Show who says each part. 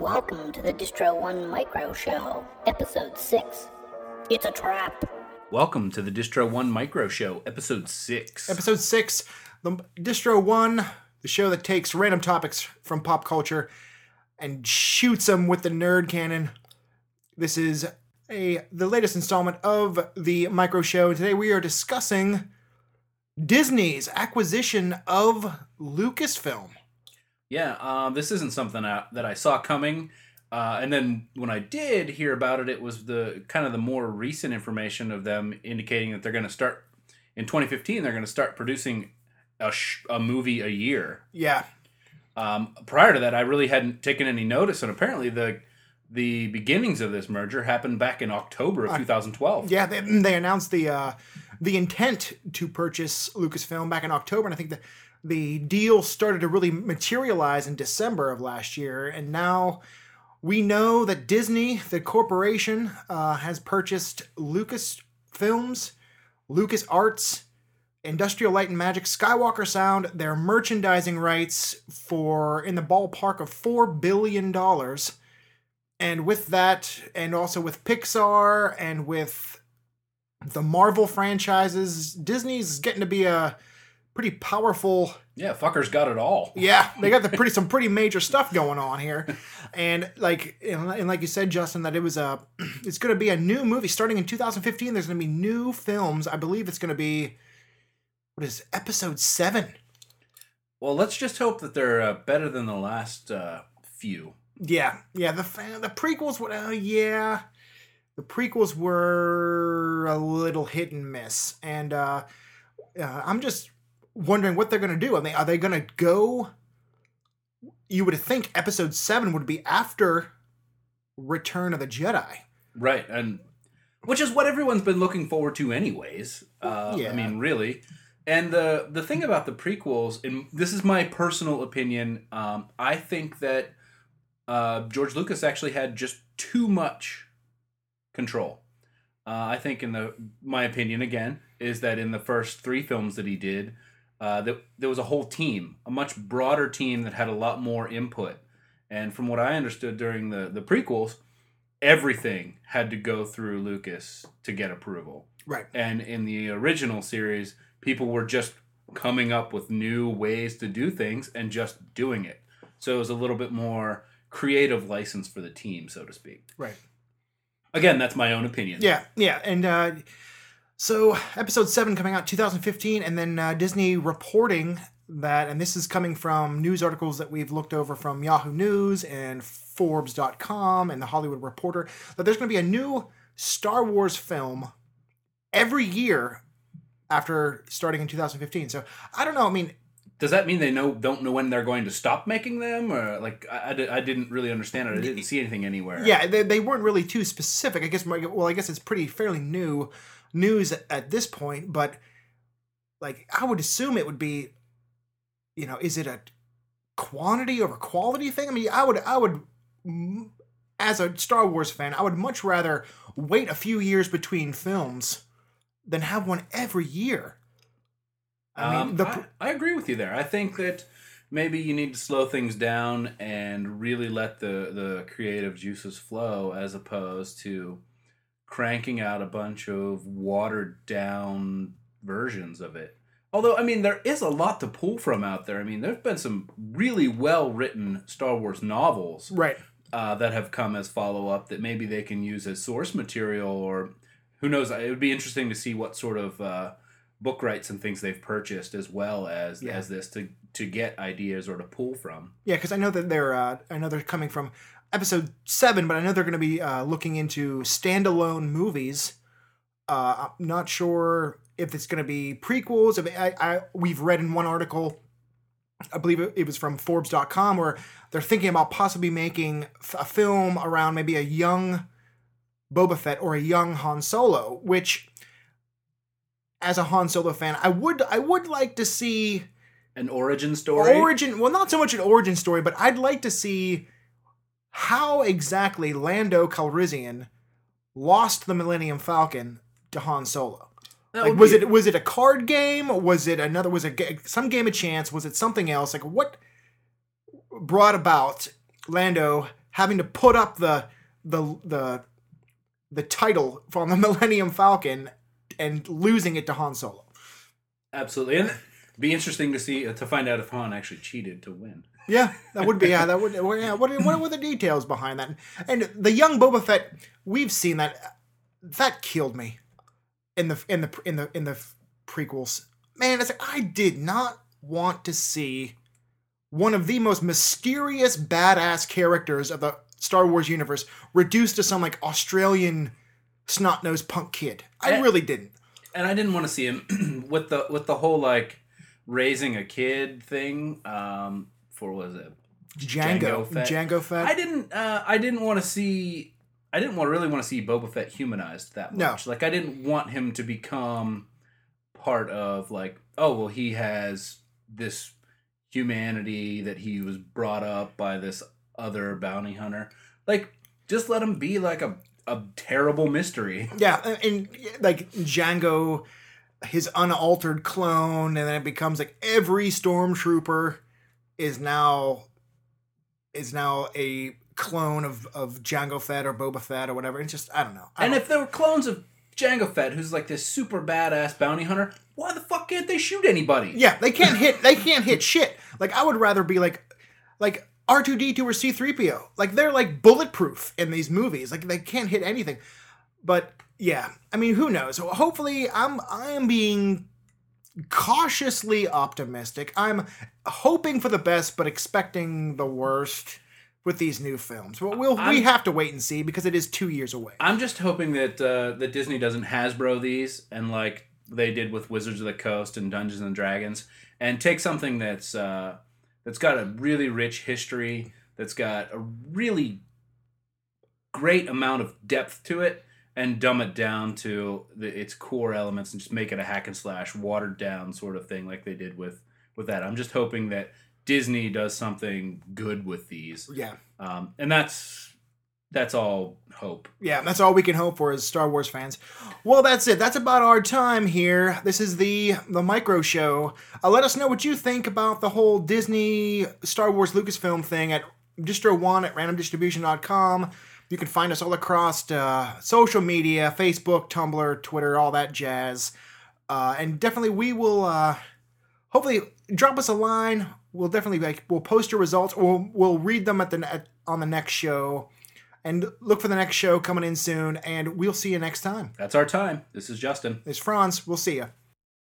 Speaker 1: Welcome to the Distro One Micro Show, Episode 6. It's a trap.
Speaker 2: Welcome to the Distro One Micro Show, Episode 6.
Speaker 3: Episode 6, the Distro 1, the show that takes random topics from pop culture and shoots them with the nerd cannon. This is a the latest installment of the Micro Show. Today we are discussing Disney's acquisition of Lucasfilm.
Speaker 2: Yeah, uh, this isn't something I, that I saw coming. Uh, and then when I did hear about it, it was the kind of the more recent information of them indicating that they're going to start in 2015. They're going to start producing a, sh- a movie a year.
Speaker 3: Yeah.
Speaker 2: Um, prior to that, I really hadn't taken any notice, and apparently the the beginnings of this merger happened back in October of 2012.
Speaker 3: Yeah, they, they announced the uh, the intent to purchase Lucasfilm back in October, and I think the the deal started to really materialize in December of last year, and now we know that Disney, the corporation, uh, has purchased Lucasfilms, Lucas Arts, Industrial Light and Magic, Skywalker Sound, their merchandising rights for in the ballpark of four billion dollars. And with that, and also with Pixar and with the Marvel franchises, Disney's getting to be a pretty powerful
Speaker 2: Yeah, fuckers got it all.
Speaker 3: yeah, they got the pretty some pretty major stuff going on here, and like and, like you said, Justin, that it was a it's going to be a new movie starting in 2015. There's going to be new films. I believe it's going to be what is episode seven.
Speaker 2: Well, let's just hope that they're uh, better than the last uh, few.
Speaker 3: Yeah, yeah. The the prequels were uh, yeah, the prequels were a little hit and miss, and uh, uh, I'm just wondering what they're gonna do. I mean, are they gonna go? You would think episode seven would be after Return of the Jedi.
Speaker 2: Right, and which is what everyone's been looking forward to, anyways. Uh,
Speaker 3: Yeah.
Speaker 2: I mean, really. And the the thing about the prequels, and this is my personal opinion, um, I think that uh, George Lucas actually had just too much control. Uh, I think, in the my opinion, again, is that in the first three films that he did, uh, that there was a whole team, a much broader team that had a lot more input. And from what I understood during the the prequels, everything had to go through Lucas to get approval.
Speaker 3: Right.
Speaker 2: And in the original series, people were just coming up with new ways to do things and just doing it. So it was a little bit more creative license for the team, so to speak.
Speaker 3: Right.
Speaker 2: Again, that's my own opinion.
Speaker 3: Yeah, yeah, and uh, so episode seven coming out 2015, and then uh, Disney reporting that, and this is coming from news articles that we've looked over from Yahoo News and Forbes.com and the Hollywood Reporter, that there's going to be a new Star Wars film every year after starting in 2015. So I don't know. I mean,
Speaker 2: Does that mean they know don't know when they're going to stop making them, or like I, I, I didn't really understand it. I didn't see anything anywhere.
Speaker 3: yeah, they, they weren't really too specific. I guess. Well, I guess it's pretty fairly new news at, at this point, but like I would assume it would be, you know, is it a quantity over quality thing? I mean, I would, I would, mm, as a Star Wars fan, I would much rather wait a few years between films than have one every year. I mean,
Speaker 2: um,
Speaker 3: the
Speaker 2: I, I agree with you there. I think that maybe you need to slow things down and really let the the creative juices flow, as opposed to cranking out a bunch of watered down versions of it. Although, I mean, there is a lot to pull from out there. I mean, there's been some really well written Star Wars novels
Speaker 3: right.
Speaker 2: uh, that have come as follow up that maybe they can use as source material, or who knows? It would be interesting to see what sort of uh, book rights and things they've purchased as well as
Speaker 3: Yeah.
Speaker 2: as this to to get ideas or to pull from.
Speaker 3: Yeah, because I know that they're uh, I know they're coming from episode seven, but I know they're going to be uh, looking into standalone movies. Uh, I'm not sure if it's going to be prequels. If I, I we've read in one article, I believe it, was from Forbes.com, where they're thinking about possibly making f- a film around maybe a young Boba Fett or a young Han Solo, which. As a Han Solo fan, I would I would like to see
Speaker 2: An origin story.
Speaker 3: origin well not so much an origin story but i'd like to see how exactly lando calrissian lost the millennium falcon to han solo? Like was
Speaker 2: be-
Speaker 3: it was it a card game? Was it another was it some game of chance? Was it something else? Like what brought about lando having to put up the the the the title from the Millennium Falcon and losing it to Han Solo.
Speaker 2: Absolutely, and be interesting to see to find out if Han actually cheated to win.
Speaker 3: Yeah, that would be. Yeah, that would. Yeah, what, what were the details behind that? And the young Boba Fett, we've seen that. That killed me in the in the in the in the prequels. Man, it's like I did not want to see one of the most mysterious badass characters of the Star Wars universe reduced to some like Australian snot nosed punk kid. I
Speaker 2: Yeah.
Speaker 3: really didn't.
Speaker 2: and I didn't want to see him with the with the whole like raising a kid thing. Um, for was it?
Speaker 3: Jango,
Speaker 2: Jango Fett.
Speaker 3: Jango Fett.
Speaker 2: I didn't. Uh, I didn't want to see. I didn't want to really want to see Boba Fett humanized that
Speaker 3: No.
Speaker 2: much. Like I didn't want him to become part of like oh well he has this humanity that he was brought up by this other bounty hunter. Like just let him be like a a terrible mystery.
Speaker 3: Yeah, and, and like Jango, his unaltered clone, and then it becomes like every stormtrooper is now is now a clone of of Jango Fett or Boba Fett or whatever. It's just I don't know. I
Speaker 2: And
Speaker 3: don't-
Speaker 2: if there were clones of Jango Fett, who's like this super badass bounty hunter, why the fuck can't they shoot anybody?
Speaker 3: yeah, they can't hit they can't hit shit. Like I would rather be like like R two D two or C three PO. Like they're like bulletproof in these movies. Like they can't hit anything. But yeah, I mean, who knows? So hopefully, I'm I am being cautiously optimistic. I'm hoping for the best, but expecting the worst with these new films. Well, we'll we have to wait and see because it is two years away.
Speaker 2: I'm just hoping that uh, that Disney doesn't Hasbro these and like they did with Wizards of the Coast and Dungeons and Dragons, and take something that's uh, that's got a really rich history, that's got a really great amount of depth to it, and dumb it down to the, its core elements and just make it a hack and slash, watered down sort of thing like they did with with that. I'm just hoping that Disney does something good with these,
Speaker 3: Yeah,
Speaker 2: um, and that's that's all hope.
Speaker 3: yeah, that's all we can hope for as Star Wars fans. Well, that's it. That's about our time here. This is the the micro show. Uh, let us know what you think about the whole Disney Star Wars Lucasfilm thing at distro one at randomdistribution.com. You can find us all across uh, social media Facebook, Tumblr, Twitter, all that jazz. Uh, and definitely, we will uh, hopefully drop us a line. We'll definitely like we'll post your results. We'll we'll read them at the at, on the next show, and look for the next show coming in soon. And we'll see you next time.
Speaker 2: That's our time. This is Justin.
Speaker 3: It's Fronz. We'll see you.